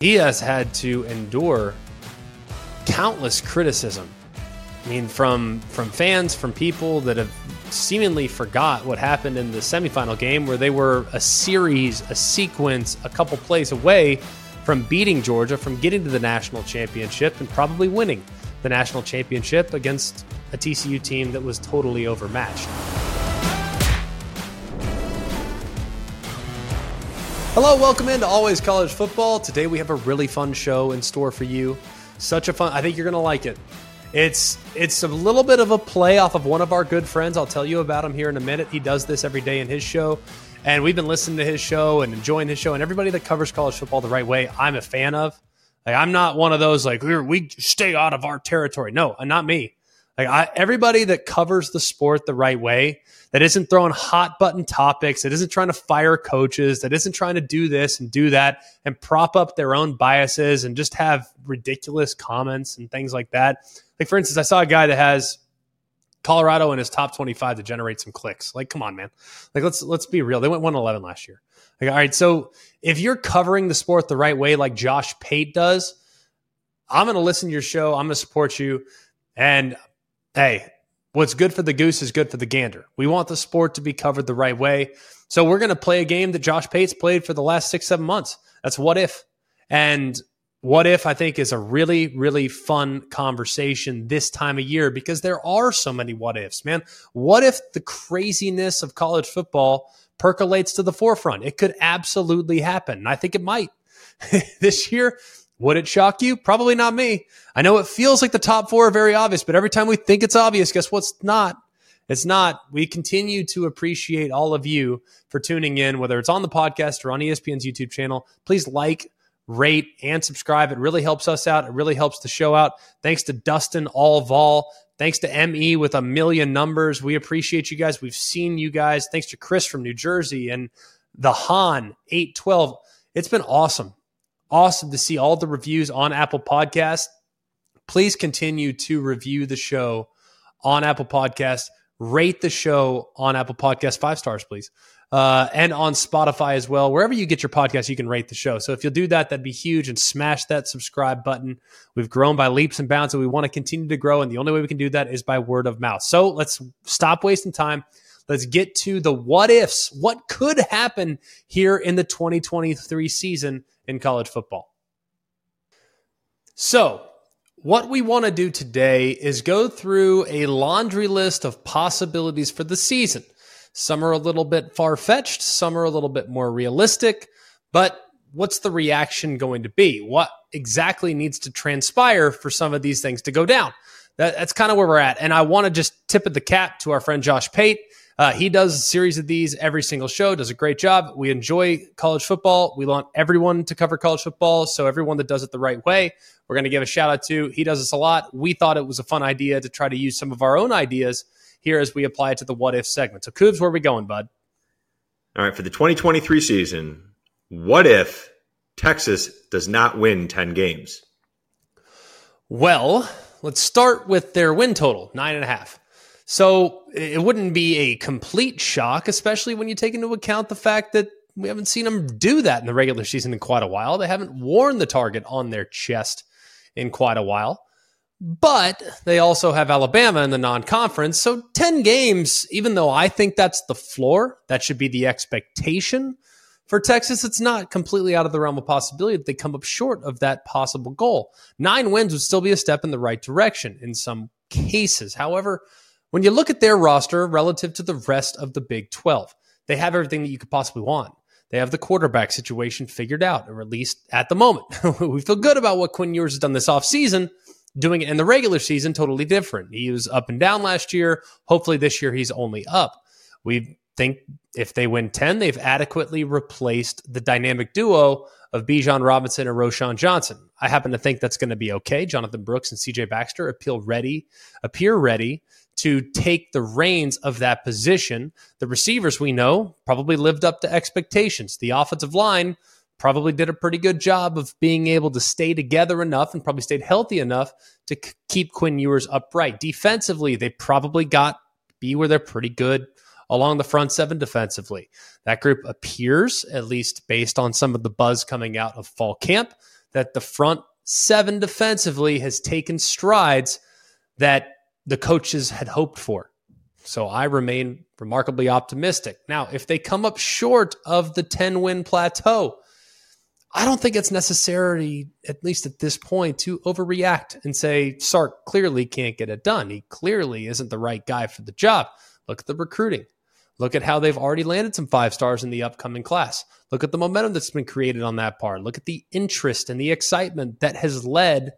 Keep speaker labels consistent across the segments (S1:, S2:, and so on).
S1: he has had to endure countless criticism. I mean, from from fans, from people that have seemingly forgot what happened in the semifinal game, where they were a series, a sequence, a couple plays away from beating Georgia, from getting to the national championship, and probably winning the national championship against a TCU team that was totally overmatched. Hello, welcome into Always College Football. Today we have a really fun show in store for you. Such a fun, I think you're going to like it. It's it's a little bit of a play off of one of our good friends. I'll tell you about him here in a minute. He does this every day in his show. And we've been listening to his show and enjoying his show and everybody that covers college football the right way, I'm a fan of. Like I'm not one of those like we stay out of our territory. No, not me. Like I, everybody that covers the sport the right way, that isn't throwing hot button topics, that isn't trying to fire coaches, that isn't trying to do this and do that and prop up their own biases and just have ridiculous comments and things like that. Like for instance, I saw a guy that has Colorado in his top 25 to generate some clicks. Like, come on, man. Like, let's let's be real. They went 111 last year. Like, all right, so if you're covering the sport the right way, like Josh Pate does, I'm going to listen to your show. I'm going to support you. And hey, what's good for the goose is good for the gander. We want the sport to be covered the right way. So we're going to play a game that Josh Pate's played for the last six, seven months. That's what if. And what if I think is a really, really fun conversation this time of year because there are so many what ifs, man. What if the craziness of college football percolates to the forefront? It could absolutely happen. And I think it might. this year, would it shock you? Probably not me. I know it feels like the top four are very obvious, but every time we think it's obvious, guess what's not? It's not. We continue to appreciate all of you for tuning in, whether it's on the podcast or on ESPN's YouTube channel. Please like, rate, and subscribe. It really helps us out. It really helps the show out. Thanks to Dustin Allval. Thanks to ME with a million numbers. We appreciate you guys. We've seen you guys. Thanks to Chris from New Jersey and the Han 812. It's been awesome awesome to see all the reviews on Apple Podcast. Please continue to review the show on Apple Podcast. Rate the show on Apple Podcast five stars, please, uh, and on Spotify as well. Wherever you get your podcast, you can rate the show. So if you'll do that, that'd be huge. And smash that subscribe button. We've grown by leaps and bounds, and we want to continue to grow. And the only way we can do that is by word of mouth. So let's stop wasting time. Let's get to the what ifs. What could happen here in the 2023 season in college football. So, what we want to do today is go through a laundry list of possibilities for the season. Some are a little bit far fetched, some are a little bit more realistic, but what's the reaction going to be? What exactly needs to transpire for some of these things to go down? That, that's kind of where we're at. And I want to just tip of the cap to our friend Josh Pate. Uh, he does a series of these every single show, does a great job. We enjoy college football. We want everyone to cover college football. So, everyone that does it the right way, we're going to give a shout out to. He does this a lot. We thought it was a fun idea to try to use some of our own ideas here as we apply it to the what if segment. So, Coobs, where are we going, bud?
S2: All right, for the 2023 season, what if Texas does not win 10 games?
S1: Well, let's start with their win total nine and a half. So it wouldn't be a complete shock, especially when you take into account the fact that we haven't seen them do that in the regular season in quite a while. They haven't worn the target on their chest in quite a while. But they also have Alabama in the non conference. So 10 games, even though I think that's the floor, that should be the expectation for Texas, it's not completely out of the realm of possibility that they come up short of that possible goal. Nine wins would still be a step in the right direction in some cases. However, when you look at their roster relative to the rest of the Big 12, they have everything that you could possibly want. They have the quarterback situation figured out, or at least at the moment. we feel good about what Quinn Ewers has done this offseason. Doing it in the regular season, totally different. He was up and down last year. Hopefully, this year he's only up. We think if they win 10, they've adequately replaced the dynamic duo of Bijan Robinson and Roschon Johnson. I happen to think that's going to be okay. Jonathan Brooks and CJ Baxter appeal ready, appear ready to take the reins of that position. The receivers we know probably lived up to expectations. The offensive line probably did a pretty good job of being able to stay together enough and probably stayed healthy enough to c- keep Quinn Ewers upright. Defensively, they probably got be where they're pretty good along the front seven defensively. That group appears, at least based on some of the buzz coming out of fall camp, that the front seven defensively has taken strides that the coaches had hoped for. So I remain remarkably optimistic. Now, if they come up short of the 10 win plateau, I don't think it's necessary, at least at this point, to overreact and say Sark clearly can't get it done. He clearly isn't the right guy for the job. Look at the recruiting. Look at how they've already landed some five stars in the upcoming class. Look at the momentum that's been created on that part. Look at the interest and the excitement that has led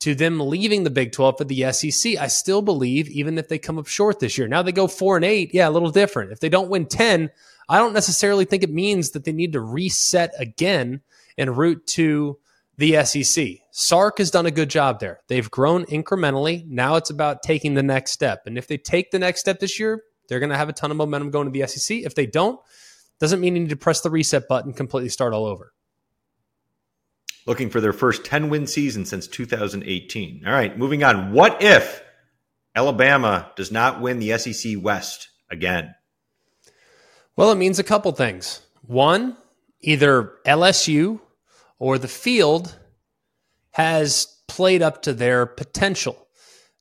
S1: to them leaving the Big 12 for the SEC. I still believe, even if they come up short this year, now they go four and eight, yeah, a little different. If they don't win 10, I don't necessarily think it means that they need to reset again en route to the SEC. Sark has done a good job there. They've grown incrementally. Now it's about taking the next step. And if they take the next step this year, they're going to have a ton of momentum going to the SEC. If they don't, doesn't mean you need to press the reset button, completely start all over.
S2: Looking for their first 10 win season since 2018. All right, moving on. What if Alabama does not win the SEC West again?
S1: Well, it means a couple things. One, either LSU or the field has played up to their potential.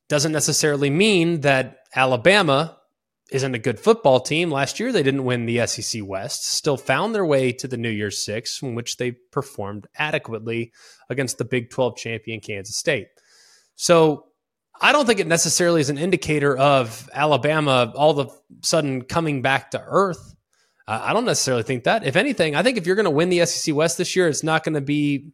S1: Doesn't necessarily mean that Alabama isn't a good football team. Last year, they didn't win the SEC West, still found their way to the New Year's Six, in which they performed adequately against the Big 12 champion Kansas State. So I don't think it necessarily is an indicator of Alabama all of a sudden coming back to earth. I don't necessarily think that. If anything, I think if you're going to win the SEC West this year, it's not going to be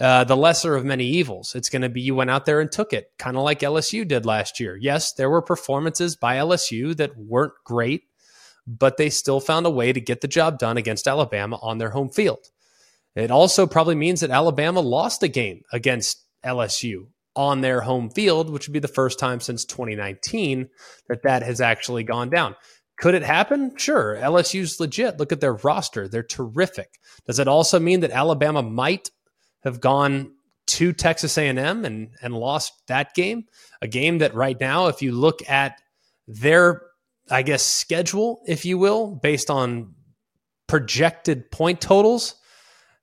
S1: uh, the lesser of many evils. It's going to be you went out there and took it, kind of like LSU did last year. Yes, there were performances by LSU that weren't great, but they still found a way to get the job done against Alabama on their home field. It also probably means that Alabama lost a game against LSU on their home field, which would be the first time since 2019 that that has actually gone down. Could it happen? Sure. LSU's legit. Look at their roster. They're terrific. Does it also mean that Alabama might have gone to Texas A&M and and lost that game? A game that right now if you look at their I guess schedule, if you will, based on projected point totals,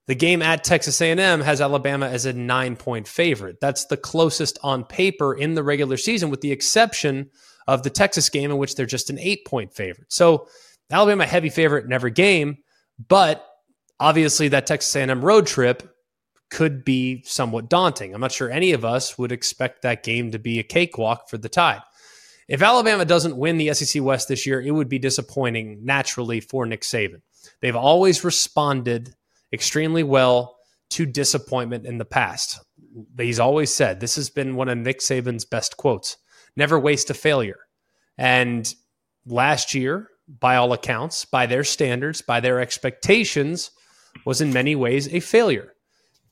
S1: the game at Texas A&M has Alabama as a 9-point favorite. That's the closest on paper in the regular season with the exception of the Texas game in which they're just an eight point favorite. So Alabama heavy favorite in every game, but obviously that Texas A&M road trip could be somewhat daunting. I'm not sure any of us would expect that game to be a cakewalk for the Tide. If Alabama doesn't win the SEC West this year, it would be disappointing naturally for Nick Saban. They've always responded extremely well to disappointment in the past. He's always said this has been one of Nick Saban's best quotes never waste a failure. And last year, by all accounts, by their standards, by their expectations, was in many ways a failure.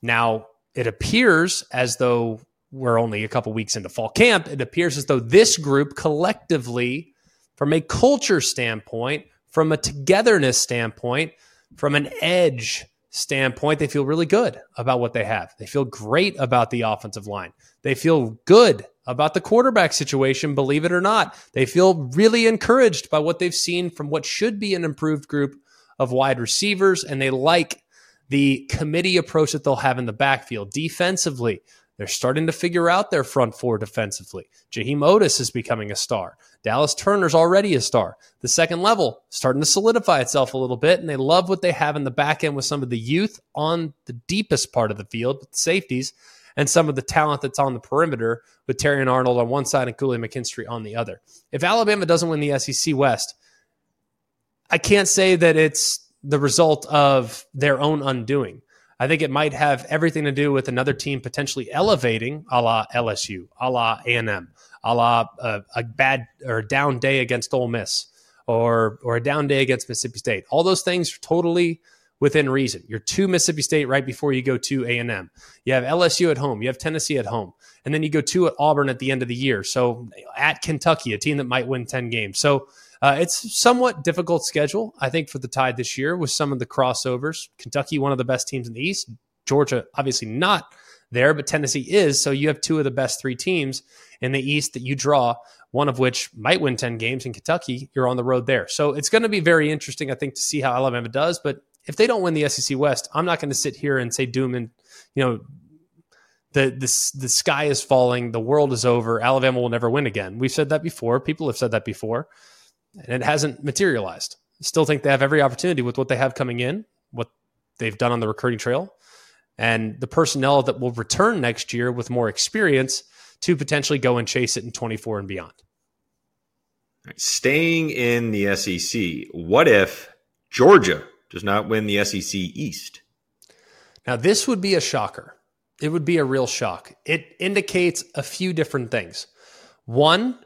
S1: Now, it appears as though we're only a couple weeks into fall camp. It appears as though this group collectively, from a culture standpoint, from a togetherness standpoint, from an edge standpoint, they feel really good about what they have. They feel great about the offensive line. They feel good about the quarterback situation, believe it or not. They feel really encouraged by what they've seen from what should be an improved group of wide receivers, and they like the committee approach that they'll have in the backfield. Defensively, they're starting to figure out their front four defensively. Jaheim Oatis is becoming a star. Dallas Turner's already a star. The second level starting to solidify itself a little bit, and they love what they have in the back end with some of the youth on the deepest part of the field, with the safeties and some of the talent that's on the perimeter with Terrion Arnold on one side and Kool-Aid McKinstry on the other. If Alabama doesn't win the SEC West, I can't say that it's the result of their own undoing. I think it might have everything to do with another team potentially elevating, a la LSU, a la A&M, a la uh, a bad or down day against Ole Miss, or or a down day against Mississippi State. All those things are totally within reason. You're to Mississippi State right before you go to A&M. You have LSU at home. You have Tennessee at home. And then you go to Auburn at the end of the year. So at Kentucky, a team that might win 10 games. So uh, it's somewhat difficult schedule, I think, for the Tide this year with some of the crossovers. Kentucky, one of the best teams in the East. Georgia, obviously not there, but Tennessee is. So you have two of the best three teams in the East that you draw, one of which might win 10 games in Kentucky. You're on the road there. So it's going to be very interesting, I think, to see how Alabama does. But if they don't win the SEC West, I'm not going to sit here and say doom and you know the, the the sky is falling, the world is over, Alabama will never win again. We've said that before. People have said that before, and it hasn't materialized. Still think they have every opportunity with what they have coming in, what they've done on the recruiting trail, and the personnel that will return next year with more experience to potentially go and chase it in 24 and beyond.
S2: Staying in the SEC, what if Georgia does not win the SEC East?
S1: Now, this would be a shocker it would be a real shock. It indicates a few different things. One,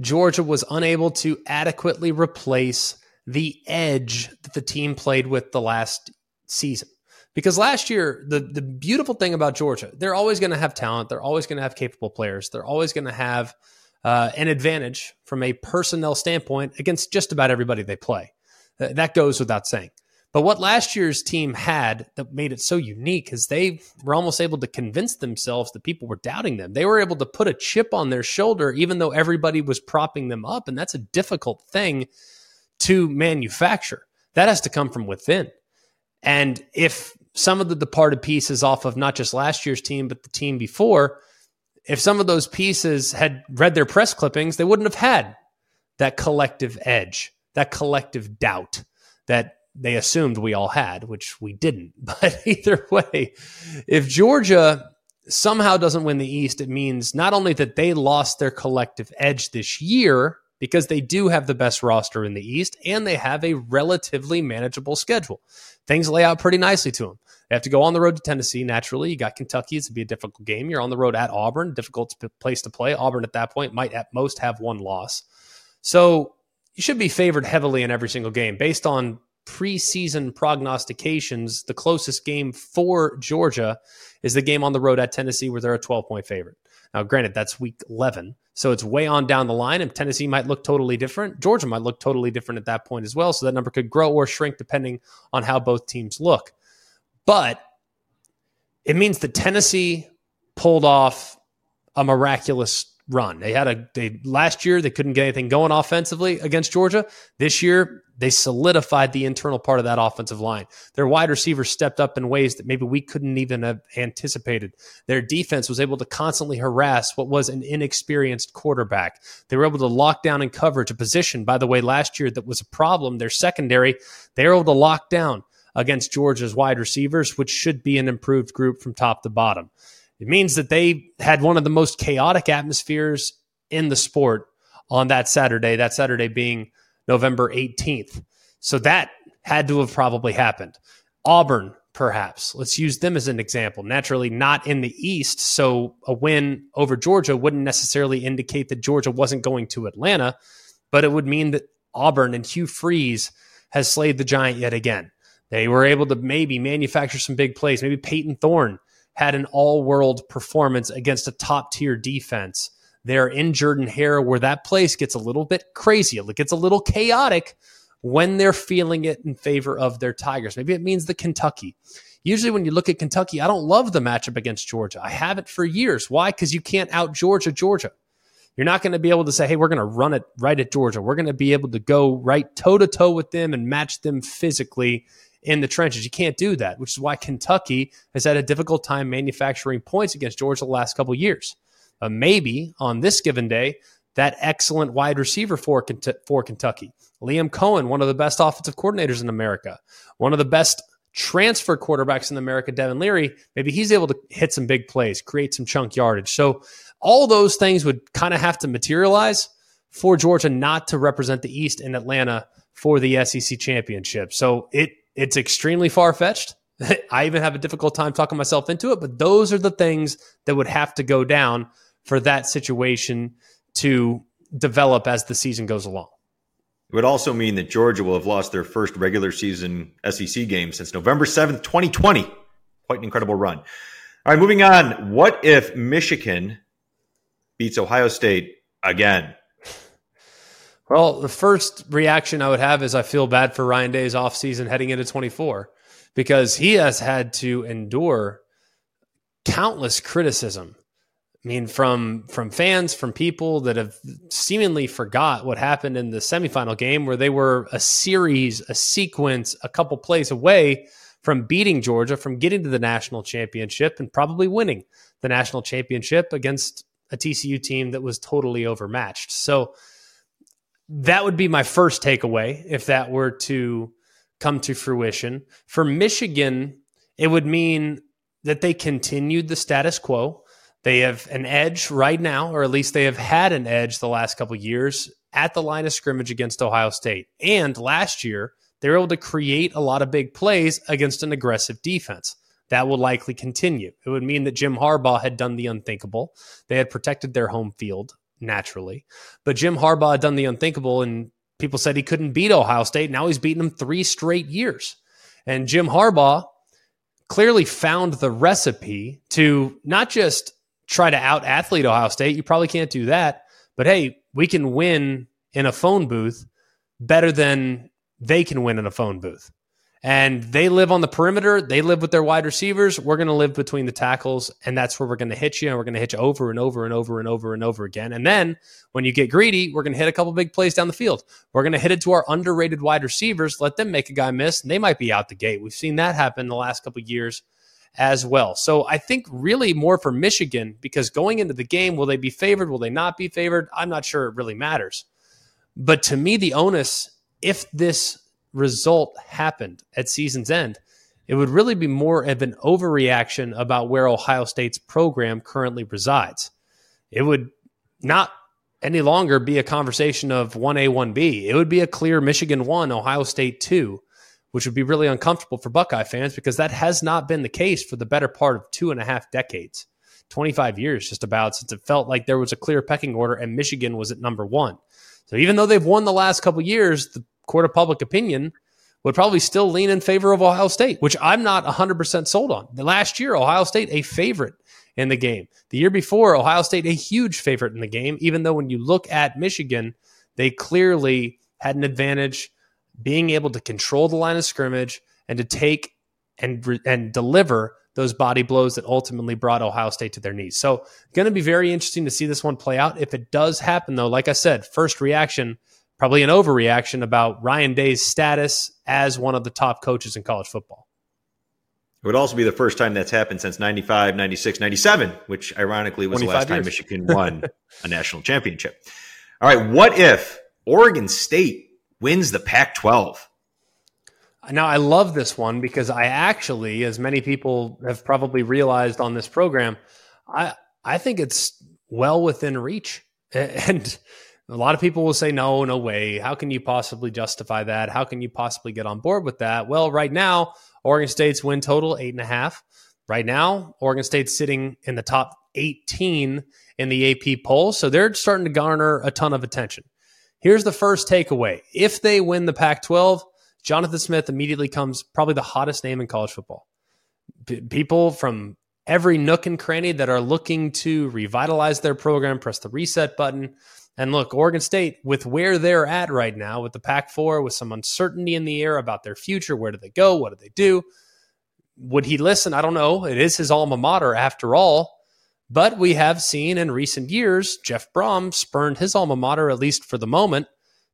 S1: Georgia was unable to adequately replace the edge that the team played with the last season. Because last year, the, the beautiful thing about Georgia, they're always going to have talent. They're always going to have capable players. They're always going to have uh, an advantage from a personnel standpoint against just about everybody they play. That goes without saying. But what last year's team had that made it so unique is they were almost able to convince themselves that people were doubting them. They were able to put a chip on their shoulder, even though everybody was propping them up. And that's a difficult thing to manufacture. That has to come from within. And if some of the departed pieces off of not just last year's team, but the team before, if some of those pieces had read their press clippings, they wouldn't have had that collective edge, that collective doubt that they assumed we all had, which we didn't. But either way, if Georgia somehow doesn't win the East, it means not only that they lost their collective edge this year, because they do have the best roster in the East and they have a relatively manageable schedule. Things lay out pretty nicely to them. They have to go on the road to Tennessee, naturally. You got Kentucky. It's going to be a difficult game. You're on the road at Auburn, difficult place to play. Auburn at that point might at most have one loss. So you should be favored heavily in every single game based on preseason prognostications, the closest game for Georgia is the game on the road at Tennessee, where they're a 12 point favorite. Now, granted, that's week 11. So it's way on down the line, and Tennessee might look totally different. Georgia might look totally different at that point as well. So that number could grow or shrink depending on how both teams look. But it means that Tennessee pulled off a miraculous run. They had a they last year they couldn't get anything going offensively against Georgia. This year they solidified the internal part of that offensive line. Their wide receivers stepped up in ways that maybe we couldn't even have anticipated. Their defense was able to constantly harass what was an inexperienced quarterback. They were able to lock down and cover a position, by the way, last year that was a problem. Their secondary, they were able to lock down against Georgia's wide receivers, which should be an improved group from top to bottom. It means that they had one of the most chaotic atmospheres in the sport on that Saturday, that Saturday being November 18th. So that had to have probably happened. Auburn, perhaps. Let's use them as an example. Naturally, not in the East. So a win over Georgia wouldn't necessarily indicate that Georgia wasn't going to Atlanta, but it would mean that Auburn and Hugh Freeze has slayed the giant yet again. They were able to maybe manufacture some big plays. Maybe Payton Thorne had an all world performance against a top tier defense there in Jordan Hare, where that place gets a little bit crazy. It gets a little chaotic when they're feeling it in favor of their Tigers. Maybe it means the Kentucky. Usually, when you look at Kentucky, I don't love the matchup against Georgia. I haven't for years. Why? Because you can't out Georgia, Georgia. You're not going to be able to say, hey, we're going to run it right at Georgia. We're going to be able to go right toe to toe with them and match them physically in the trenches. You can't do that, which is why Kentucky has had a difficult time manufacturing points against Georgia the last couple years uh, maybe on this given day, that excellent wide receiver for, for Kentucky. Liam Coen, one of the best offensive coordinators in America, one of the best transfer quarterbacks in America, Devin Leary, maybe he's able to hit some big plays, create some chunk yardage. So all those things would kind of have to materialize for Georgia not to represent the East in Atlanta for the SEC championship. So it it's extremely far fetched. I even have a difficult time talking myself into it, but those are the things that would have to go down for that situation to develop as the season goes along.
S2: It would also mean that Georgia will have lost their first regular season SEC game since November 7th, 2020. Quite an incredible run. All right, moving on. What if Michigan beats Ohio State again?
S1: Well, the first reaction I would have is I feel bad for Ryan Day's offseason heading into 24 because he has had to endure countless criticism I mean, from from fans, from people that have seemingly forgot what happened in the semifinal game, where they were a series, a sequence, a couple plays away from beating Georgia, from getting to the national championship, and probably winning the national championship against a TCU team that was totally overmatched. So that would be my first takeaway if that were to come to fruition. For Michigan, it would mean that they continued the status quo. They have an edge right now, or at least they have had an edge the last couple years at the line of scrimmage against Ohio State. And last year, they were able to create a lot of big plays against an aggressive defense. That will likely continue. It would mean that Jim Harbaugh had done the unthinkable. They had protected their home field naturally, but Jim Harbaugh had done the unthinkable, and people said he couldn't beat Ohio State. Now he's beaten them three straight years. And Jim Harbaugh clearly found the recipe to not just try to out athlete Ohio State. You probably can't do that, but hey, we can win in a phone booth better than they can win in a phone booth. And they live on the perimeter. They live with their wide receivers. We're going to live between the tackles, and that's where we're going to hit you. And we're going to hit you over and over and over and over and over again. And then when you get greedy, we're going to hit a couple big plays down the field. We're going to hit it to our underrated wide receivers, let them make a guy miss, and they might be out the gate. We've seen that happen the last couple years as well. So I think really more for Michigan because going into the game, will they be favored? Will they not be favored? I'm not sure it really matters. But to me, the onus, if this result happened at season's end, it would really be more of an overreaction about where Ohio State's program currently resides. It would not any longer be a conversation of 1A, 1B. It would be a clear Michigan 1, Ohio State 2 which would be really uncomfortable for Buckeye fans because that has not been the case for the better part of two and a half decades, 25 years just about since it felt like there was a clear pecking order and Michigan was at number one. So even though they've won the last couple years, the court of public opinion would probably still lean in favor of Ohio State, which I'm not 100% sold on. Last year, Ohio State a favorite in the game. The year before, Ohio State a huge favorite in the game, even though when you look at Michigan, they clearly had an advantage being able to control the line of scrimmage and to take and and deliver those body blows that ultimately brought Ohio State to their knees. So, going to be very interesting to see this one play out. If it does happen, though, like I said, first reaction probably an overreaction about Ryan Day's status as one of the top coaches in college football.
S2: It would also be the first time that's happened since 95, 96, 97, which ironically was the last years. time Michigan won a national championship. All right, what if Oregon State wins the Pac 12.
S1: Now, I love this one because I actually, as many people have probably realized on this program, I, I think it's well within reach. And a lot of people will say, no, no way. How can you possibly justify that? How can you possibly get on board with that? Well, right now, Oregon State's win total, eight and a half. Right now, Oregon State's sitting in the top 18 in the AP poll. So they're starting to garner a ton of attention. Here's the first takeaway. If they win the Pac 12, Jonathan Smith immediately comes probably the hottest name in college football. P- people from every nook and cranny that are looking to revitalize their program, press the reset button. And look, Oregon State, with where they're at right now, with the Pac 4, with some uncertainty in the air about their future, where do they go? What do they do? Would he listen? I don't know. It is his alma mater after all. But we have seen in recent years, Jeff Brohm spurned his alma mater, at least for the moment,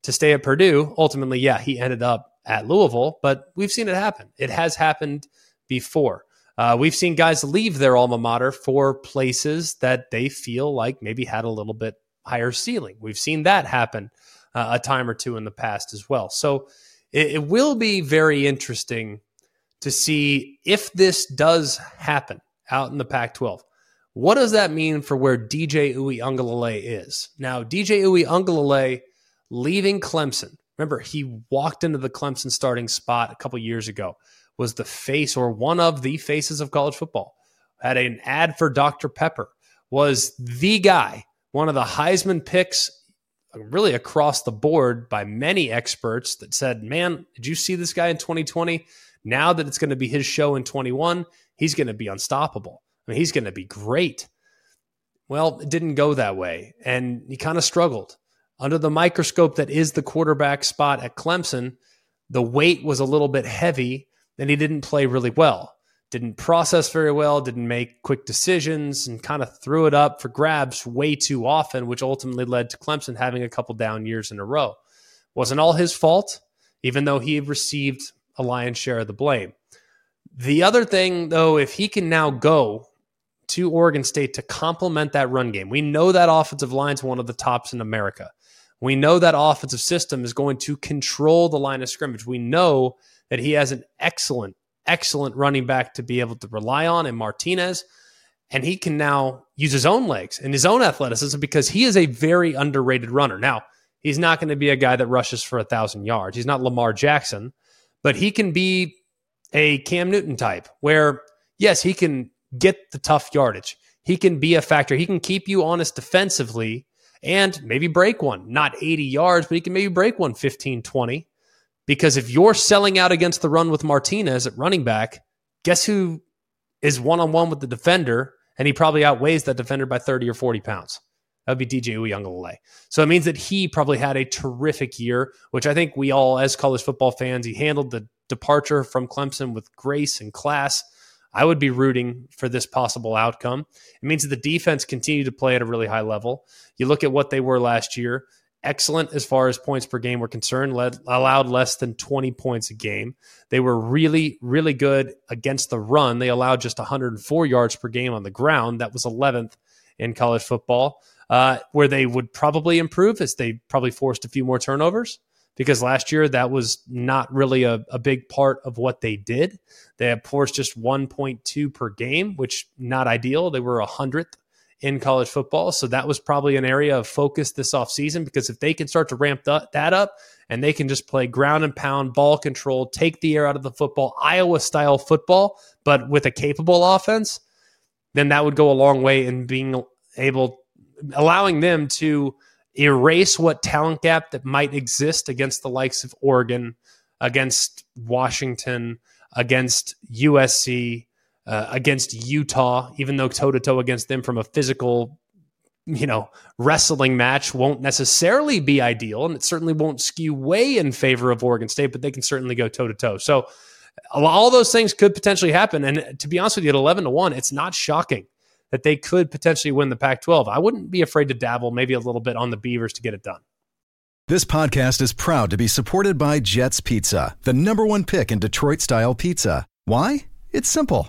S1: to stay at Purdue. Ultimately, yeah, he ended up at Louisville, but we've seen it happen. It has happened before. Uh, we've seen guys leave their alma mater for places that they feel like maybe had a little bit higher ceiling. We've seen that happen uh, a time or two in the past as well. So it, it will be very interesting to see if this does happen out in the Pac 12. What does that mean for where DJ Uiagalelei is? Now, DJ Uiagalelei leaving Clemson. Remember, he walked into the Clemson starting spot a couple years ago, was the face or one of the faces of college football, had an ad for Dr. Pepper, was the guy, one of the Heisman picks really across the board by many experts that said, Man, did you see this guy in 2020? Now that it's going to be his show in 21, he's going to be unstoppable. I mean, he's going to be great. Well, it didn't go that way. And he kind of struggled. Under the microscope that is the quarterback spot at Clemson, the weight was a little bit heavy and he didn't play really well. Didn't process very well, didn't make quick decisions, and kind of threw it up for grabs way too often, which ultimately led to Clemson having a couple down years in a row. Wasn't all his fault, even though he received a lion's share of the blame The other thing, though, if he can now go to Oregon State to complement that run game, we know that offensive line is one of the tops in America. We know that offensive system is going to control the line of scrimmage. We know that he has an excellent, excellent running back to be able to rely on in Martinez. And he can now use his own legs and his own athleticism because he is a very underrated runner. Now, he's not going to be a guy that rushes for a thousand yards. He's not Lamar Jackson, but he can be a Cam Newton type where, yes, he can get the tough yardage. He can be a factor. He can keep you honest defensively and maybe break one, not 80 yards, but he can maybe break one 15, 20. Because if you're selling out against the run with Martinez at running back, guess who is one on one with the defender? And he probably outweighs that defender by 30 or 40 pounds. That would be DJ Uiagalelei. So it means that he probably had a terrific year, which I think we all, as college football fans, he handled the departure from Clemson with grace and class. I would be rooting for this possible outcome. It means that the defense continued to play at a really high level. You look at what they were last year, excellent as far as points per game were concerned, led, allowed less than 20 points a game. They were really, really good against the run. They allowed just 104 yards per game on the ground. That was 11th in college football. Uh, where they would probably improve is they probably forced a few more turnovers because last year that was not really a, a big part of what they did. They had forced just 1.2 per game, which not ideal. They were a hundredth in college football. So that was probably an area of focus this offseason because if they can start to ramp that up and they can just play ground and pound, ball control, take the air out of the football, Iowa style football, but with a capable offense, then that would go a long way in being able allowing them to erase what talent gap that might exist against the likes of Oregon, against Washington, against USC, uh, against Utah, even though toe to toe against them from a physical, you know, wrestling match won't necessarily be ideal. And it certainly won't skew way in favor of Oregon State, but they can certainly go toe to toe. So all those things could potentially happen. And to be honest with you, at 11 to 1, it's not shocking that they could potentially win the Pac 12. I wouldn't be afraid to dabble maybe a little bit on the Beavers to get it done.
S3: This podcast is proud to be supported by Jets Pizza, the number one pick in Detroit style pizza. Why? It's simple.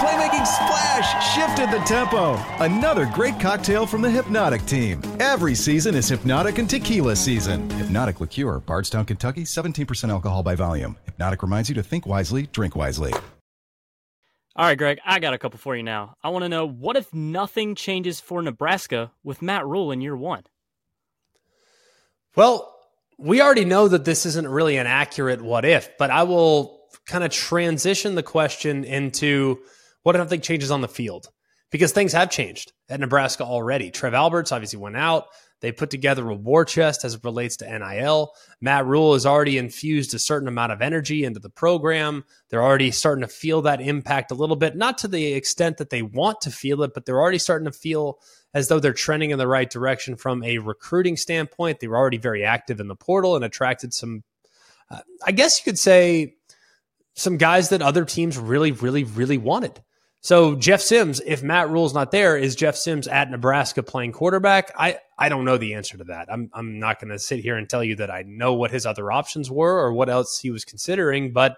S3: The playmaking splash shifted the tempo. Another great cocktail from the Hypnotic team. Every season is Hypnotic and Tequila season. Hypnotic Liqueur, Bardstown, Kentucky, 17% alcohol by volume. Hypnotic reminds you to think wisely, drink wisely.
S4: All right, Greg, I got a couple for you now. I want to know what if nothing changes for Nebraska with Matt Rhule in year one?
S1: Well, we already know that this isn't really an accurate what if, but I will kind of transition the question into what if nothing changes on the field? Because things have changed at Nebraska already. Trev Alberts obviously went out. They put together a war chest as it relates to NIL. Matt Rhule has already infused a certain amount of energy into the program. They're already starting to feel that impact a little bit, not to the extent that they want to feel it, but they're already starting to feel as though they're trending in the right direction from a recruiting standpoint. They were already very active in the portal and attracted some, uh, I guess you could say, some guys that other teams really, really, really wanted. So Jeff Sims, if Matt Rhule's not there, is Jeff Sims at Nebraska playing quarterback? I, I don't know the answer to that. I'm I'm not going to sit here and tell you that I know what his other options were or what else he was considering, but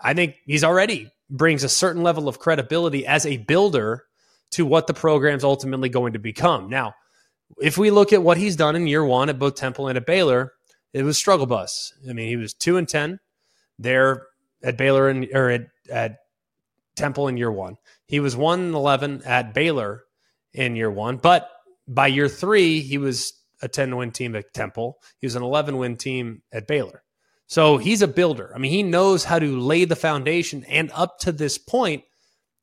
S1: I think he's already brings a certain level of credibility as a builder to what the program's ultimately going to become. Now, if we look at what he's done in year one at both Temple and at Baylor, it was struggle bus. I mean, he was two and ten there at Baylor and or at, at Temple in year one. He was 1 11 at Baylor in year one, but by year three, he was a 10 win team at Temple. He was an 11 win team at Baylor. So he's a builder. I mean, he knows how to lay the foundation. And up to this point,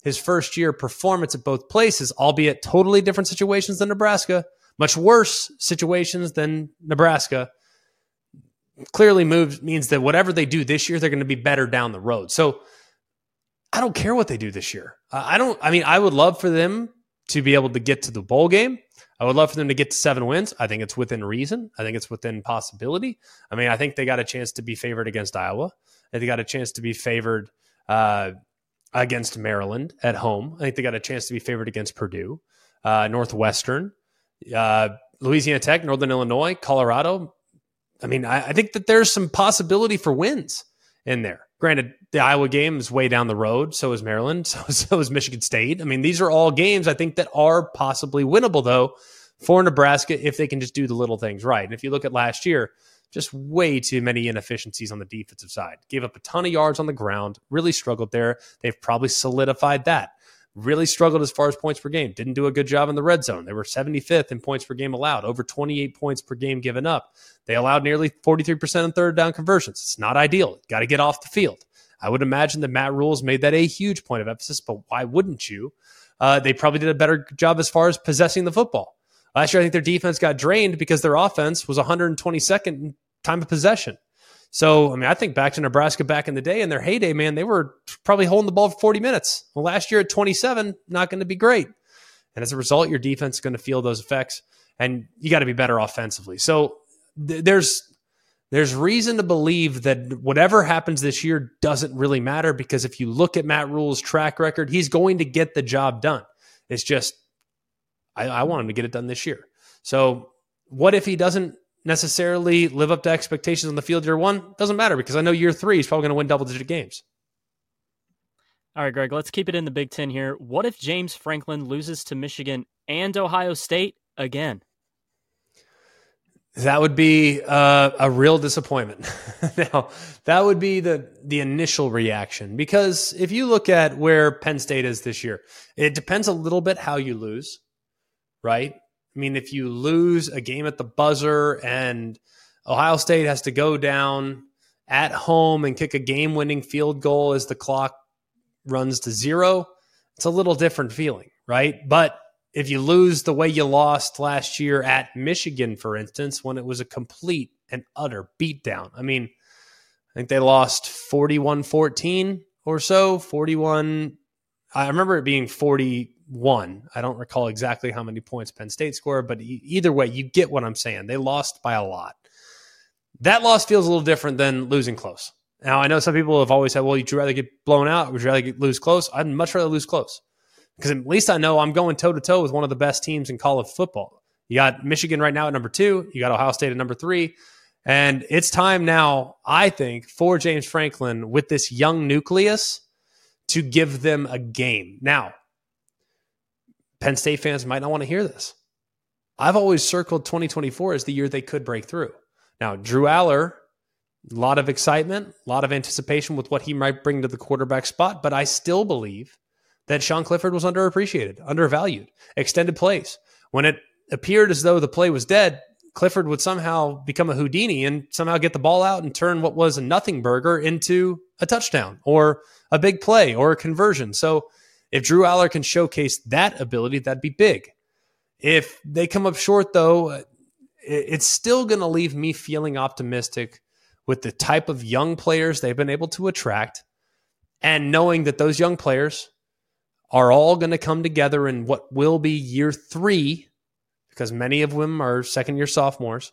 S1: his first year performance at both places, albeit totally different situations than Nebraska, much worse situations than Nebraska, clearly moves means that whatever they do this year, they're going to be better down the road. So I don't care what they do this year. I don't, I mean, I would love for them to be able to get to the bowl game. I would love for them to get to seven wins. I think it's within reason. I think it's within possibility. I mean, I think they got a chance to be favored against Iowa. They got a chance to be favored uh, against Maryland at home. I think they got a chance to be favored against Purdue, uh, Northwestern, uh, Louisiana Tech, Northern Illinois, Colorado. I mean, I, I think that there's some possibility for wins in there. Granted, the Iowa game is way down the road. So is Maryland. So, so is Michigan State. I mean, these are all games I think that are possibly winnable, though, for Nebraska if they can just do the little things right. And if you look at last year, just way too many inefficiencies on the defensive side. Gave up a ton of yards on the ground, really struggled there. They've probably solidified that. Really struggled as far as points per game. Didn't do a good job in the red zone. They were 75th in points per game allowed, over 28 points per game given up. They allowed nearly 43% in third down conversions. It's not ideal. Got to get off the field. I would imagine that Matt Rhule's made that a huge point of emphasis, but why wouldn't you? Uh, they probably did a better job as far as possessing the football. Last year, I think their defense got drained because their offense was 122nd in time of possession. So, I mean, I think back to Nebraska back in the day in their heyday, man, they were probably holding the ball for 40 minutes. Well, last year at 27, not going to be great. And as a result, your defense is going to feel those effects and you got to be better offensively. So th- there's there's reason to believe that whatever happens this year doesn't really matter because if you look at Matt Rhule's track record, he's going to get the job done. It's just I, I want him to get it done this year. So what if he doesn't necessarily live up to expectations on the field year one? Doesn't matter because I know year three he's probably going to win double digit games.
S4: All right, Greg, let's keep it in the Big Ten here. What if James Franklin loses to Michigan and Ohio State again?
S1: That would be uh, a real disappointment. now, that would be the the initial reaction because if you look at where Penn State is this year, it depends a little bit how you lose, right? I mean, if you lose a game at the buzzer and Ohio State has to go down at home and kick a game winning field goal as the clock runs to zero, it's a little different feeling, right? But if you lose the way you lost last year at Michigan, for instance, when it was a complete and utter beatdown, I mean, I think they lost 41 14 or so, 41. I remember it being 41. I don't recall exactly how many points Penn State scored, but either way, you get what I'm saying. They lost by a lot. That loss feels a little different than losing close. Now, I know some people have always said, well, you'd rather get blown out? Would you rather get, lose close? I'd much rather lose close because at least I know I'm going toe to toe with one of the best teams in college football. You got Michigan right now at number two, you got Ohio State at number three. And it's time now, I think, for James Franklin with this young nucleus to give them a game. Now, Penn State fans might not want to hear this. I've always circled 2024 as the year they could break through. Now, Drew Allar, a lot of excitement, a lot of anticipation with what he might bring to the quarterback spot, but I still believe that Sean Clifford was underappreciated, undervalued, extended plays. When it appeared as though the play was dead, Clifford would somehow become a Houdini and somehow get the ball out and turn what was a nothing burger into a touchdown or a big play or a conversion. So if Drew Allar can showcase that ability, that'd be big. If they come up short, though, uh, it's still going to leave me feeling optimistic with the type of young players they've been able to attract and knowing that those young players are all going to come together in what will be year three, because many of them are second year sophomores,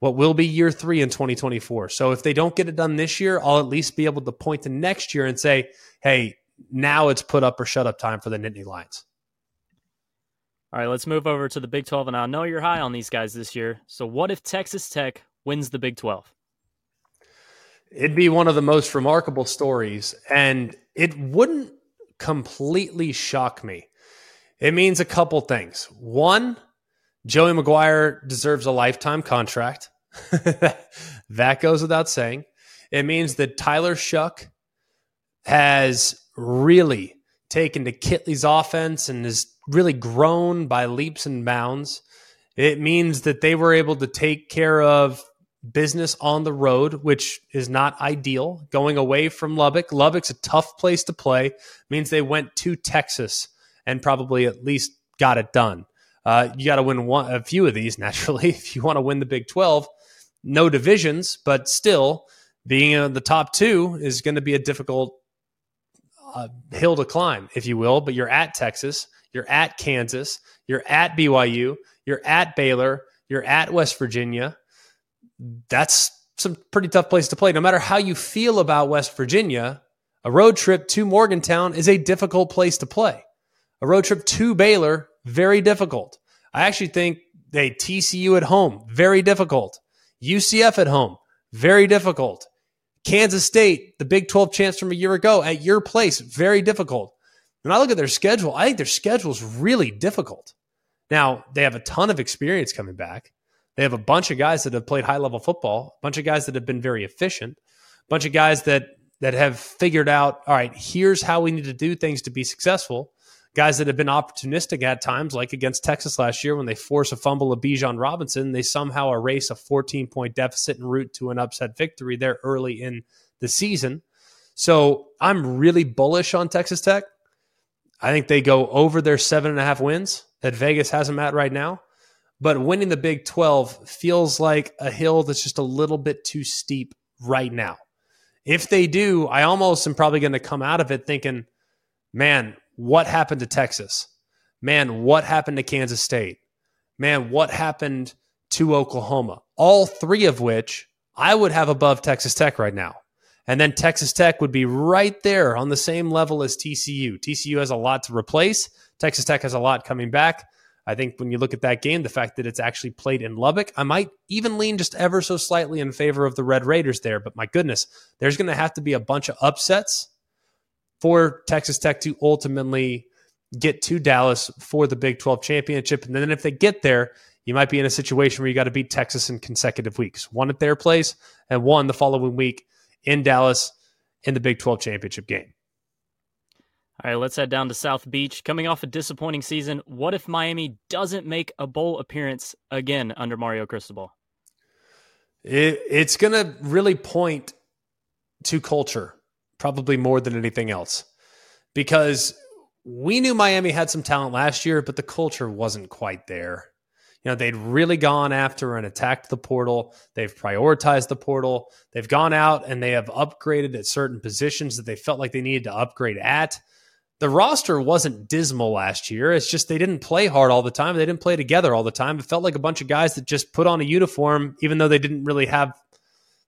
S1: what will be year three in 2024. So if they don't get it done this year, I'll at least be able to point to next year and say, hey, now it's put up or shut up time for the Nittany Lions.
S4: All right, let's move over to the Big 12. And I know you're high on these guys this year. So what if Texas Tech wins the Big 12?
S1: It'd be one of the most remarkable stories. And it wouldn't completely shock me. It means a couple things. One, Joey McGuire deserves a lifetime contract. that goes without saying. It means that Tyler Shuck has really taken to Kittley's offense and has really grown by leaps and bounds. It means that they were able to take care of business on the road, which is not ideal. Going away from Lubbock, Lubbock's a tough place to play. Means they went to Texas and probably at least got it done. Uh, you got to win one, a few of these naturally if you want to win the Big Twelve. No divisions, but still being in the top two is going to be a difficult uh, hill to climb, if you will. But you're at Texas, you're at Kansas, you're at BYU, you're at Baylor, you're at West Virginia. That's some pretty tough place to play. No matter how you feel about West Virginia, a road trip to Morgantown is a difficult place to play. A road trip to Baylor, very difficult. I actually think they TCU at home, very difficult. UCF at home, very difficult. Kansas State, the Big 12 chance from a year ago at your place, very difficult. When I look at their schedule, I think their schedule is really difficult. Now, they have a ton of experience coming back. They have a bunch of guys that have played high level football, a bunch of guys that have been very efficient, a bunch of guys that that have figured out, all right, here's how we need to do things to be successful. Guys that have been opportunistic at times, like against Texas last year when they force a fumble of Bijan Robinson, they somehow erase a 14 point deficit en route to an upset victory there early in the season. So I'm really bullish on Texas Tech. I think they go over their seven and a half wins that Vegas has them at right now. But winning the Big 12 feels like a hill that's just a little bit too steep right now. If they do, I almost am probably going to come out of it thinking, man, what happened to Texas? Man, what happened to Kansas State? Man, what happened to Oklahoma? All three of which I would have above Texas Tech right now. And then Texas Tech would be right there on the same level as TCU. TCU has a lot to replace. Texas Tech has a lot coming back. I think when you look at that game, the fact that it's actually played in Lubbock, I might even lean just ever so slightly in favor of the Red Raiders there. But my goodness, there's going to have to be a bunch of upsets for Texas Tech to ultimately get to Dallas for the Big 12 championship. And then if they get there, you might be in a situation where you got to beat Texas in consecutive weeks, one at their place and one the following week in Dallas in the Big 12 championship game.
S4: All right, let's head down to South Beach. Coming off a disappointing season, what if Miami doesn't make a bowl appearance again under Mario Cristobal?
S1: It, it's going to really point to culture, probably more than anything else, because we knew Miami had some talent last year, but the culture wasn't quite there. You know, they'd really gone after and attacked the portal. They've prioritized the portal. They've gone out and they have upgraded at certain positions that they felt like they needed to upgrade at the roster wasn't dismal last year. It's just they didn't play hard all the time. They didn't play together all the time. It felt like a bunch of guys that just put on a uniform, even though they didn't really have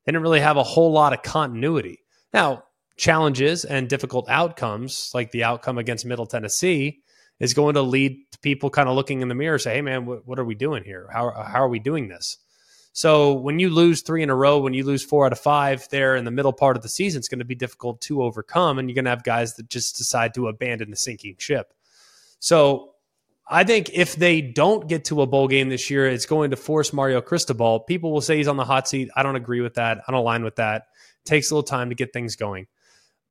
S1: they didn't really have a whole lot of continuity. Now, challenges and difficult outcomes, like the outcome against Middle Tennessee, is going to lead to people kind of looking in the mirror, say, "Hey, man, what, what are we doing here? How how are we doing this?" So when you lose three in a row, when you lose four out of five there in the middle part of the season, it's going to be difficult to overcome. And you're going to have guys that just decide to abandon the sinking ship. So I think if they don't get to a bowl game this year, it's going to force Mario Cristobal. People will say he's on the hot seat. I don't agree with that. I don't align with that. It takes a little time to get things going.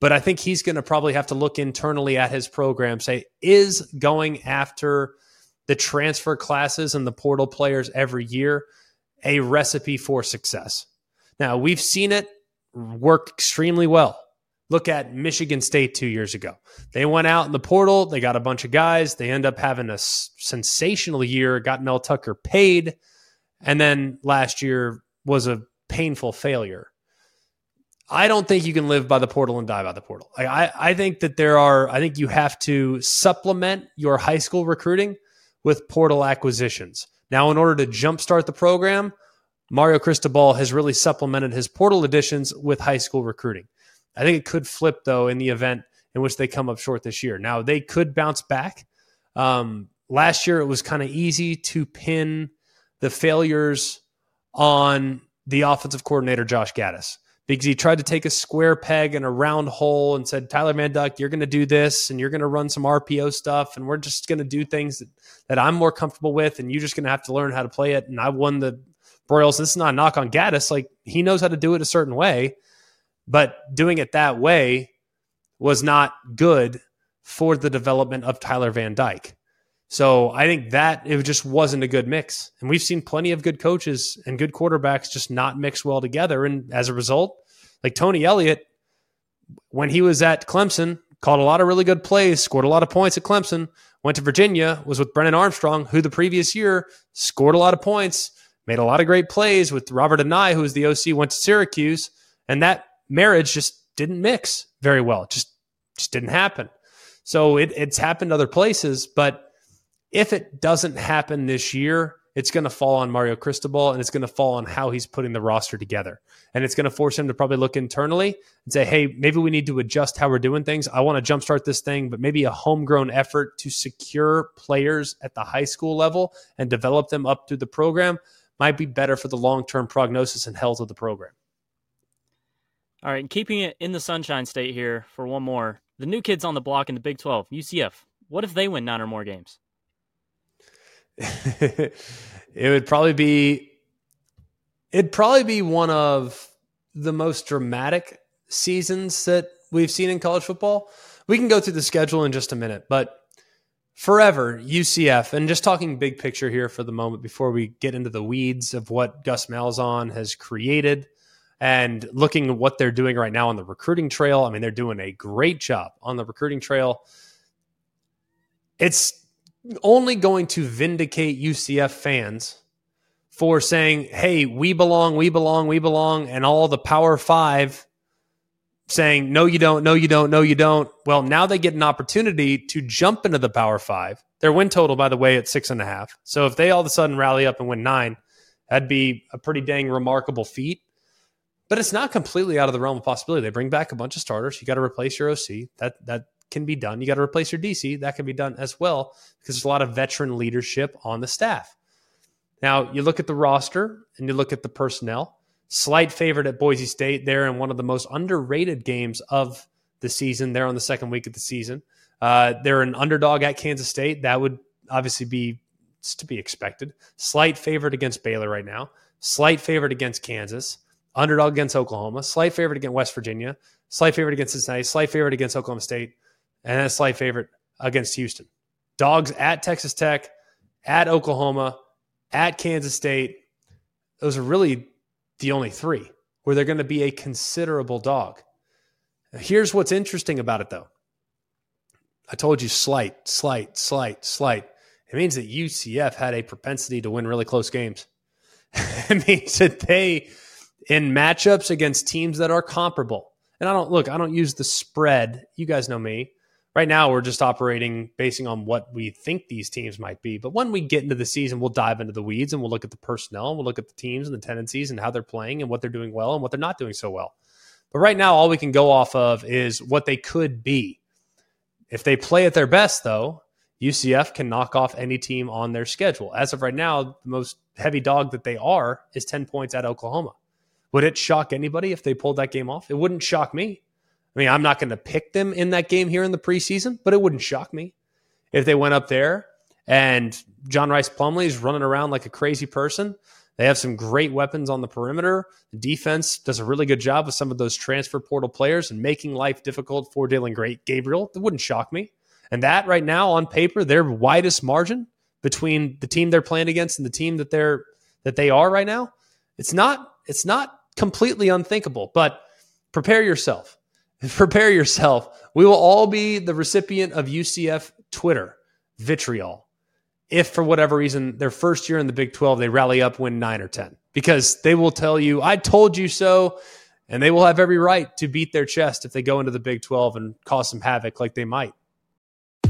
S1: But I think he's going to probably have to look internally at his program, say, is going after the transfer classes and the portal players every year a recipe for success. Now, we've seen it work extremely well. Look at Michigan State two years ago. They went out in the portal, they got a bunch of guys, they end up having a sensational year, got Mel Tucker paid, and then last year was a painful failure. I don't think you can live by the portal and die by the portal. I, I think that there are, I think you have to supplement your high school recruiting with portal acquisitions. Now, in order to jumpstart the program, Mario Cristobal has really supplemented his portal additions with high school recruiting. I think it could flip, though, in the event in which they come up short this year. Now, they could bounce back. Um, last year, it was kind of easy to pin the failures on the offensive coordinator, Josh Gattis because he tried to take a square peg and a round hole and said, Tyler Van Dyke, you're going to do this and you're going to run some RPO stuff and we're just going to do things that, that I'm more comfortable with and you're just going to have to learn how to play it. And I won the Broyles. This is not a knock on Gattis. Like he knows how to do it a certain way, but doing it that way was not good for the development of Tyler Van Dyke. So I think that it just wasn't a good mix. And we've seen plenty of good coaches and good quarterbacks just not mix well together. And as a result, like Tony Elliott, when he was at Clemson, called a lot of really good plays, scored a lot of points at Clemson, went to Virginia, was with Brennan Armstrong, who the previous year scored a lot of points, made a lot of great plays with Robert Anae, who was the OC, went to Syracuse. And that marriage just didn't mix very well. It just, just didn't happen. So it, it's happened other places, but if it doesn't happen this year, it's going to fall on Mario Cristobal and it's going to fall on how he's putting the roster together. And it's going to force him to probably look internally and say, hey, maybe we need to adjust how we're doing things. I want to jumpstart this thing, but maybe a homegrown effort to secure players at the high school level and develop them up through the program might be better for the long term prognosis and health of the program.
S4: All right, keeping it in the Sunshine State here for one more. The new kids on the block in the Big 12, UCF. What if they win nine or more games?
S1: it would probably be it'd probably be one of the most dramatic seasons that we've seen in college football. We can go through the schedule in just a minute, but forever UCF and just talking big picture here for the moment before we get into the weeds of what Gus Malzahn has created and looking at what they're doing right now on the recruiting trail. I mean, they're doing a great job on the recruiting trail. It's only going to vindicate UCF fans for saying, hey, we belong, we belong, we belong, and all the Power Five saying, no, you don't, no, you don't, no, you don't. Well, now they get an opportunity to jump into the Power Five. Their win total, by the way, at six and a half. So if they all of a sudden rally up and win nine, that'd be a pretty dang remarkable feat. But it's not completely out of the realm of possibility. They bring back a bunch of starters. You got to replace your OC. That that can be done. You got to replace your DC. That can be done as well because there's a lot of veteran leadership on the staff. Now, you look at the roster and you look at the personnel. Slight favorite at Boise State. They're in one of the most underrated games of the season. They're on the second week of the season. Uh, they're an underdog at Kansas State. That would obviously be to be expected. Slight favorite against Baylor right now. Slight favorite against Kansas. Underdog against Oklahoma. Slight favorite against West Virginia. Slight favorite against Cincinnati. Slight favorite against Oklahoma State and a slight favorite against Houston. Dogs at Texas Tech, at Oklahoma, at Kansas State. Those are really the only three where they're going to be a considerable dog. Here's what's interesting about it, though. I told you slight, slight, slight, slight. It means that UCF had a propensity to win really close games. it means that they, in matchups against teams that are comparable, and I don't look, I don't use the spread. You guys know me. Right now, we're just operating basing on what we think these teams might be. But when we get into the season, we'll dive into the weeds and we'll look at the personnel and we'll look at the teams and the tendencies and how they're playing and what they're doing well and what they're not doing so well. But right now, all we can go off of is what they could be. If they play at their best, though, UCF can knock off any team on their schedule. As of right now, the most heavy dog that they are is 10 points at Oklahoma. Would it shock anybody if they pulled that game off? It wouldn't shock me. I mean, I'm not going to pick them in that game here in the preseason, but it wouldn't shock me if they went up there and John Rhys Plumlee is running around like a crazy person. They have some great weapons on the perimeter. The defense does a really good job with some of those transfer portal players and making life difficult for Dillon Great Gabriel. That wouldn't shock me. And that right now on paper, their widest margin between the team they're playing against and the team that they're that they are right now, it's not it's not completely unthinkable, but prepare yourself prepare yourself. We will all be the recipient of UCF Twitter vitriol if, for whatever reason, their first year in the Big 12, they rally up, win nine or 10, because they will tell you, I told you so. And they will have every right to beat their chest if they go into the Big 12 and cause some havoc like they might.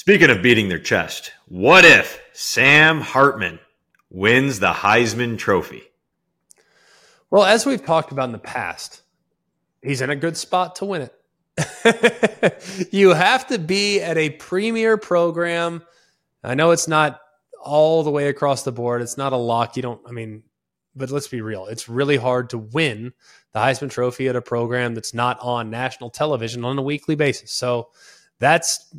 S2: Speaking of beating their chest, what if Sam Hartman wins the Heisman Trophy?
S1: Well, as we've talked about in the past, he's in a good spot to win it. you have to be at a premier program. I know it's not all the way across the board. It's not a lock. You don't, I mean, but let's be real. It's really hard to win the Heisman Trophy at a program that's not on national television on a weekly basis. So that's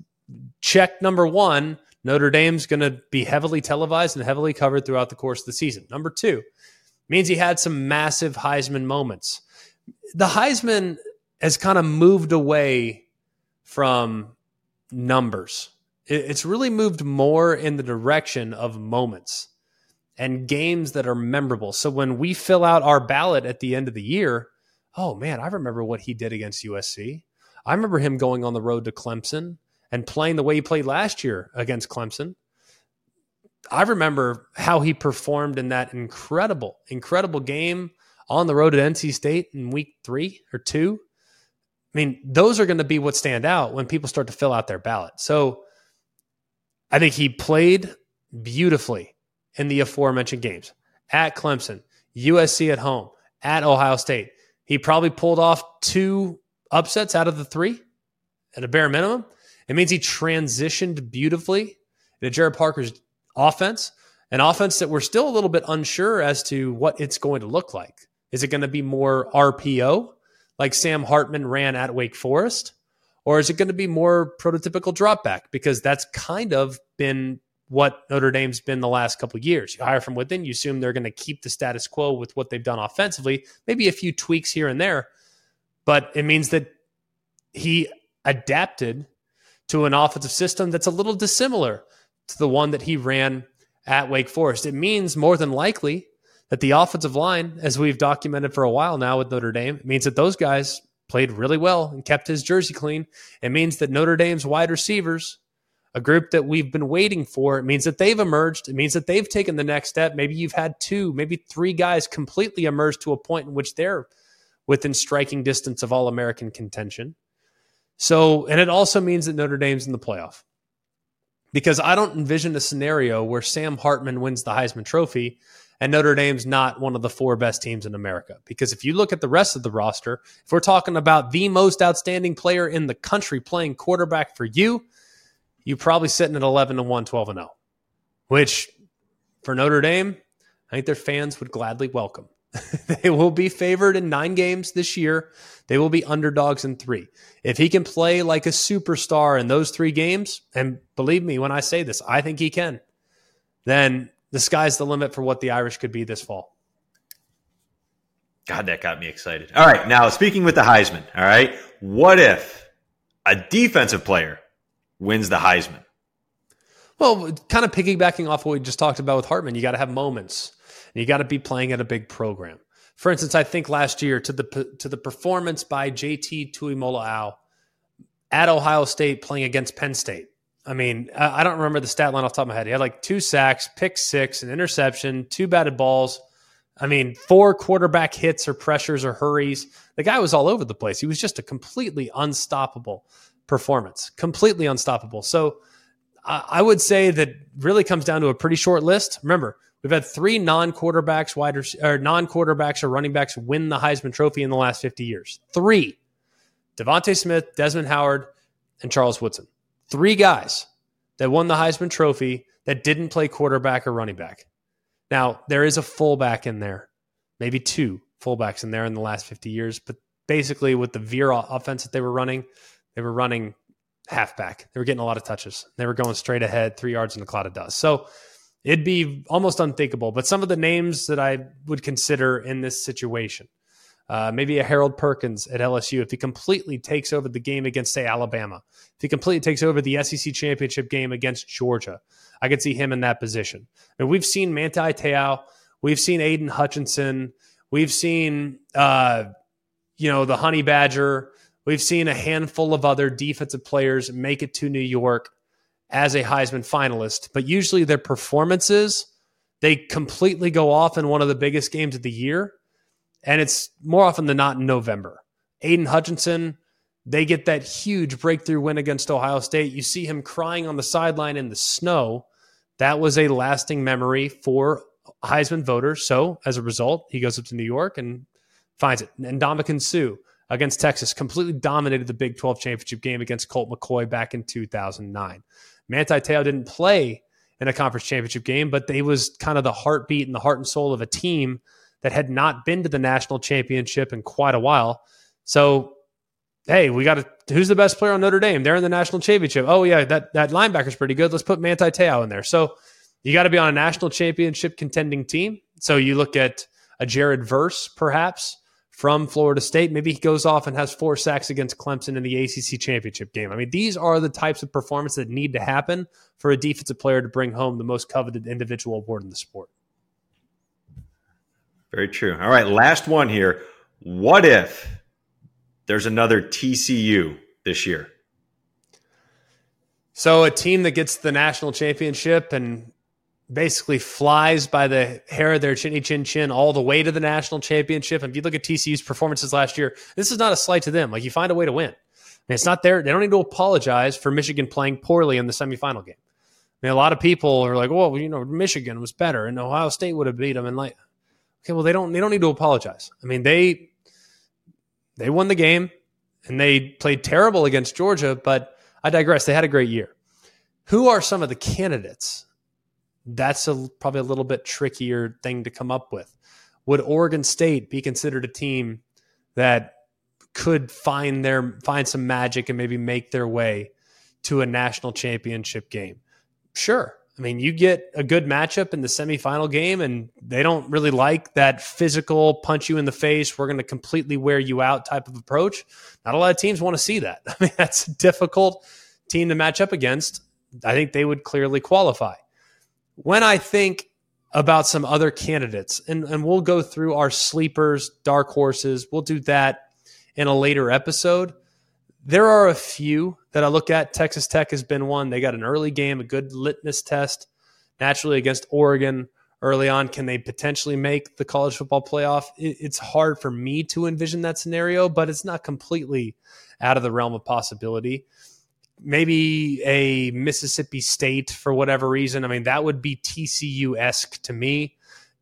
S1: check number one. Notre Dame's going to be heavily televised and heavily covered throughout the course of the season. Number two means he had some massive Heisman moments. The Heisman has kind of moved away from numbers. It's really moved more in the direction of moments and games that are memorable. So when we fill out our ballot at the end of the year, oh man, I remember what he did against USC. I remember him going on the road to Clemson and playing the way he played last year against Clemson. I remember how he performed in that incredible, incredible game on the road at NC State in week three or two. I mean, those are going to be what stand out when people start to fill out their ballot. So I think he played beautifully in the aforementioned games at Clemson, USC at home, at Ohio State. He probably pulled off two upsets out of the three at a bare minimum. It means he transitioned beautifully into Gerad Parker's offense, an offense that we're still a little bit unsure as to what it's going to look like. Is it going to be more RPO like Sam Hartman ran at Wake Forest? Or is it going to be more prototypical dropback? Because that's kind of been what Notre Dame's been the last couple years. You hire from within, you assume they're going to keep the status quo with what they've done offensively, maybe a few tweaks here and there, but it means that he adapted to an offensive system that's a little dissimilar to the one that he ran at Wake Forest. It means more than likely that the offensive line, as we've documented for a while now with Notre Dame, means that those guys played really well and kept his jersey clean. It means that Notre Dame's wide receivers a group that we've been waiting for. It means that they've emerged. It means that they've taken the next step. Maybe you've had two, maybe three guys completely emerge to a point in which they're within striking distance of all American contention. So, and it also means that Notre Dame's in the playoff. Because I don't envision a scenario where Sam Hartman wins the Heisman Trophy and Notre Dame's not one of the four best teams in America. Because if you look at the rest of the roster, if we're talking about the most outstanding player in the country playing quarterback for you, you're probably sitting at 11 to 1, 12 and 0, which for Notre Dame, I think their fans would gladly welcome. they will be favored in nine games this year. They will be underdogs in three. If he can play like a superstar in those three games, and believe me when I say this, I think he can, then the sky's the limit for what the Irish could be this fall.
S2: God, that got me excited. All right. Now, speaking with the Heisman, all right, what if a defensive player wins the Heisman?
S1: Well, kind of piggybacking off what we just talked about with Hartman, you got to have moments. And you got to be playing at a big program. For instance, I think last year to the to the performance by JT Tuimoloau at Ohio State playing against Penn State. I mean, I don't remember the stat line off the top of my head. He had like two sacks, pick six, an interception, two batted balls. I mean, four quarterback hits or pressures or hurries. The guy was all over the place. He was just a completely unstoppable performance, completely unstoppable. So I would say that really comes down to a pretty short list. Remember, we've had three non-quarterbacks, wide or non-quarterbacks or running backs win the Heisman Trophy in the last 50 years. Three: DeVonta Smith, Desmond Howard, and Charles Woodson. Three guys that won the Heisman Trophy that didn't play quarterback or running back. Now there is a fullback in there, maybe two fullbacks in there in the last 50 years, but basically with the veer offense that they were running, they were running halfback. They were getting a lot of touches. They were going straight ahead, three yards in a cloud of dust. So it'd be almost unthinkable. But some of the names that I would consider in this situation, uh, maybe a Harold Perkins at LSU, if he completely takes over the game against, say, Alabama, if he completely takes over the SEC championship game against Georgia, I could see him in that position. And we've seen Manti Te'o, we've seen Aidan Hutchinson, we've seen, uh, you know, the Honey Badger. We've seen a handful of other defensive players make it to New York as a Heisman finalist, but usually their performances they completely go off in one of the biggest games of the year, and it's more often than not in November. Aidan Hutchinson, they get that huge breakthrough win against Ohio State. You see him crying on the sideline in the snow. That was a lasting memory for Heisman voters. So as a result, he goes up to New York and finds it. And Ndamukong Suh, against Texas, completely dominated the Big 12 championship game against Colt McCoy back in 2009. Manti Te'o didn't play in a conference championship game, but they was kind of the heartbeat and the heart and soul of a team that had not been to the national championship in quite a while. So, hey, we got to who's the best player on Notre Dame? They're in the national championship. Oh yeah, that that linebacker's pretty good. Let's put Manti Te'o in there. So, you got to be on a national championship contending team. So you look at a Jared Verse, perhaps from Florida State. Maybe he goes off and has four sacks against Clemson in the ACC championship game. I mean, these are the types of performances that need to happen for a defensive player to bring home the most coveted individual award in the sport.
S2: Very true. All right, last one here. What if there's another TCU this year?
S1: So, a team that gets the national championship and basically flies by the hair of their chinny chin chin all the way to the national championship. And if you look at TCU's performances last year, this is not a slight to them. Like you find a way to win. It's not there. They don't need to apologize for Michigan playing poorly in the semifinal game. I mean, a lot of people are like, well, you know, Michigan was better and Ohio State would have beat them. And like, okay, well, they don't, they don't need to apologize. I mean, they, they won the game and they played terrible against Georgia, but I digress. They had a great year. Who are some of the candidates that's a, probably a little bit trickier thing to come up with. Would Oregon State be considered a team that could find their find some magic and maybe make their way to a national championship game? Sure. I mean, you get a good matchup in the semifinal game, and they don't really like that physical punch you in the face. We're going to completely wear you out type of approach. Not a lot of teams want to see that. I mean, that's a difficult team to match up against. I think they would clearly qualify when I think about some other candidates, and, and we'll go through our sleepers, dark horses, we'll do that in a later episode. There are a few that I look at. Texas Tech has been one. They got an early game, a good litmus test, naturally against Oregon early on. Can they potentially make the college football playoff? It's hard for me to envision that scenario, but it's not completely out of the realm of possibility maybe a Mississippi State for whatever reason. I mean, that would be TCU esque to me.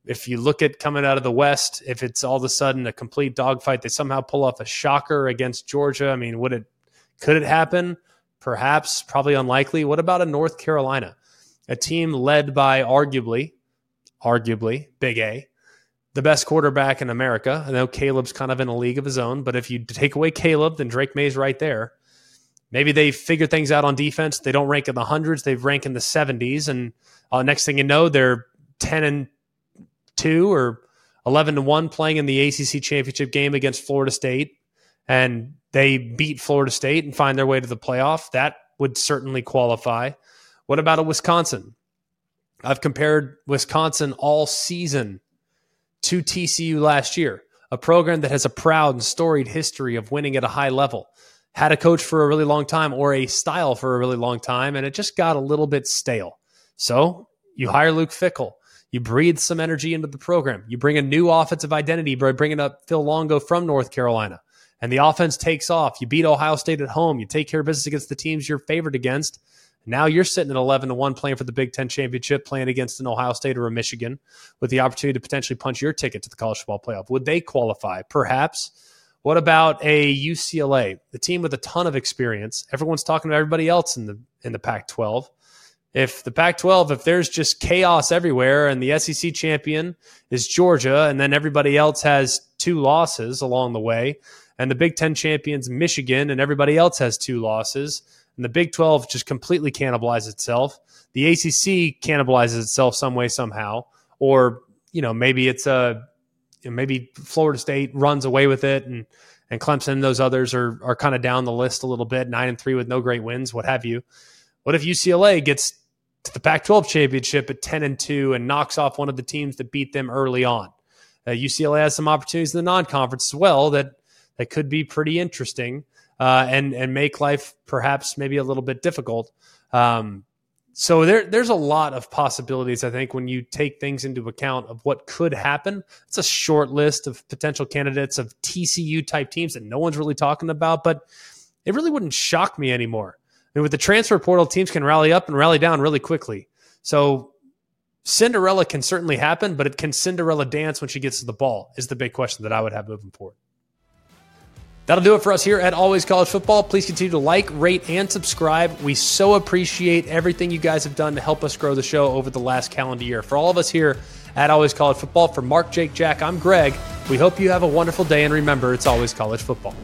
S1: If you look at coming out of the West, if it's all of a sudden a complete dogfight, they somehow pull off a shocker against Georgia. I mean, would it could it happen? Perhaps, probably unlikely. What about a North Carolina, a team led by arguably, arguably Big A, the best quarterback in America? I know Caleb's kind of in a league of his own, but if you take away Caleb, then Drake Maye's right there. Maybe they figure things out on defense. They don't rank in the hundreds; they rank in the seventies. And uh, next thing you know, they're ten and two or eleven to one playing in the ACC championship game against Florida State, and they beat Florida State and find their way to the playoff. That would certainly qualify. What about a Wisconsin? I've compared Wisconsin all season to TCU last year, a program that has a proud and storied history of winning at a high level had a coach for a really long time or a style for a really long time, and it just got a little bit stale. So you hire Luke Fickell. You breathe some energy into the program. You bring a new offensive identity by bringing up Phil Longo from North Carolina, and the offense takes off. You beat Ohio State at home. You take care of business against the teams you're favored against. Now you're sitting at 11 to 1 playing for the Big Ten championship, playing against an Ohio State or a Michigan with the opportunity to potentially punch your ticket to the college football playoff. Would they qualify? Perhaps. What about a UCLA, the team with a ton of experience? Everyone's talking to everybody else in the in the Pac-12. If the Pac-12, if there's just chaos everywhere, and the SEC champion is Georgia, and then everybody else has two losses along the way, and the Big Ten champions Michigan, and everybody else has two losses, and the Big 12 just completely cannibalizes itself. The ACC cannibalizes itself some way somehow, or you know maybe it's a maybe Florida State runs away with it, and and Clemson those others are are kind of down the list a little bit, nine and three with no great wins, what have you. What if UCLA gets to the Pac-12 championship at ten and two and knocks off one of the teams that beat them early on? Uh, UCLA has some opportunities in the non-conference as well that that could be pretty interesting uh, and and make life perhaps maybe a little bit difficult. Um, so there, there's a lot of possibilities. I think when you take things into account of what could happen, it's a short list of potential candidates of TCU type teams that no one's really talking about. But it really wouldn't shock me anymore. I mean, with the transfer portal, teams can rally up and rally down really quickly. So Cinderella can certainly happen, but it can Cinderella dance when she gets to the ball? Is the big question that I would have moving forward. That'll do it for us here at Always College Football. Please continue to like, rate, and subscribe. We so appreciate everything you guys have done to help us grow the show over the last calendar year. For all of us here at Always College Football, for Mark, Jake, Jack, I'm Greg. We hope you have a wonderful day, and remember, it's always college football.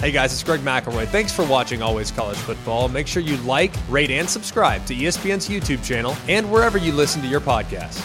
S1: Hey guys, it's Greg McElroy. Thanks for watching Always College Football. Make sure you like, rate, and subscribe to ESPN's YouTube channel and wherever you listen to your podcasts.